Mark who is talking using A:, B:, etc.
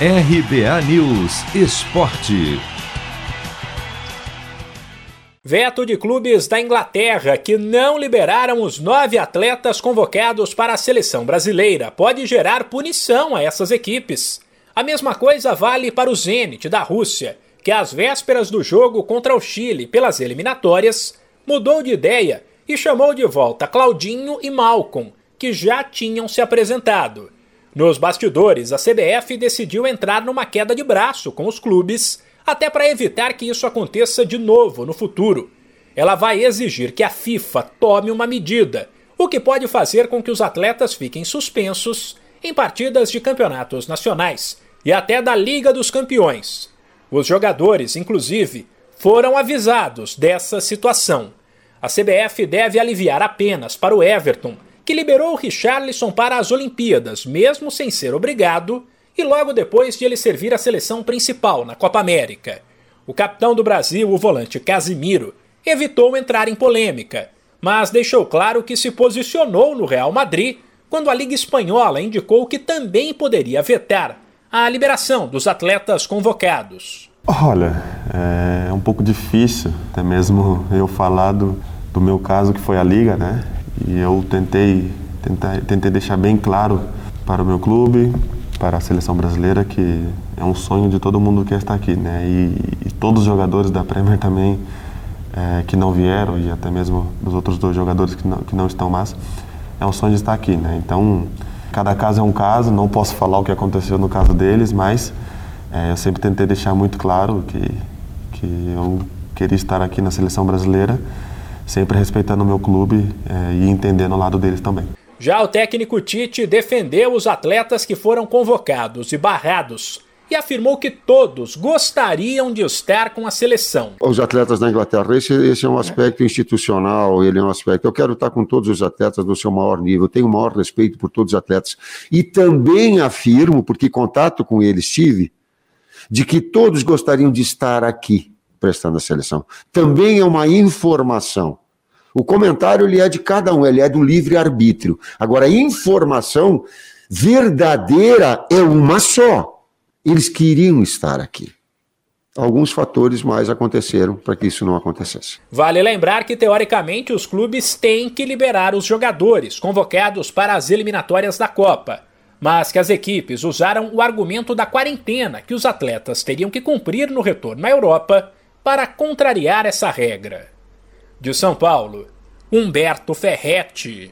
A: RBA News Esporte.
B: Veto de clubes da Inglaterra que não liberaram os nove atletas convocados para a seleção brasileira pode gerar punição a essas equipes. A mesma coisa vale para o Zenit da Rússia, que às vésperas do jogo contra o Chile pelas eliminatórias mudou de ideia e chamou de volta Claudinho e Malcolm, que já tinham se apresentado. Nos bastidores, a CBF decidiu entrar numa queda de braço com os clubes, até para evitar que isso aconteça de novo no futuro. Ela vai exigir que a FIFA tome uma medida, o que pode fazer com que os atletas fiquem suspensos em partidas de campeonatos nacionais e até da Liga dos Campeões. Os jogadores, inclusive, foram avisados dessa situação. A CBF deve aliviar apenas para o Everton que liberou o Richarlison para as Olimpíadas, mesmo sem ser obrigado, e logo depois de ele servir a seleção principal na Copa América. O capitão do Brasil, o volante Casimiro, evitou entrar em polêmica, mas deixou claro que se posicionou no Real Madrid quando a Liga Espanhola indicou que também poderia vetar a liberação dos atletas convocados.
C: Olha, é um pouco difícil, até mesmo eu falar do, do meu caso, que foi a Liga, né? E eu tentei, tentei, tentei deixar bem claro para o meu clube, para a seleção brasileira, que é um sonho de todo mundo que está aqui, né? E, e todos os jogadores da Premier também, é, que não vieram, e até mesmo dos outros dois jogadores que não, que não estão mais, é um sonho de estar aqui, né? Então, cada caso é um caso, não posso falar o que aconteceu no caso deles, mas é, eu sempre tentei deixar muito claro que, que eu queria estar aqui na seleção brasileira sempre respeitando o meu clube é, e entendendo o lado deles também.
B: Já o técnico Tite defendeu os atletas que foram convocados e barrados e afirmou que todos gostariam de estar com a seleção.
D: Os atletas da Inglaterra, esse, esse, é um aspecto institucional, ele é um aspecto. Eu quero estar com todos os atletas do seu maior nível, tenho o maior respeito por todos os atletas. E também afirmo, porque contato com eles tive, de que todos gostariam de estar aqui prestando a seleção. Também é uma informação. O comentário ele é de cada um, ele é do livre arbítrio. Agora, a informação verdadeira é uma só. Eles queriam estar aqui. Alguns fatores mais aconteceram para que isso não acontecesse.
B: Vale lembrar que, teoricamente, os clubes têm que liberar os jogadores convocados para as eliminatórias da Copa, mas que as equipes usaram o argumento da quarentena que os atletas teriam que cumprir no retorno à Europa para contrariar essa regra. De São Paulo, Humberto Ferretti.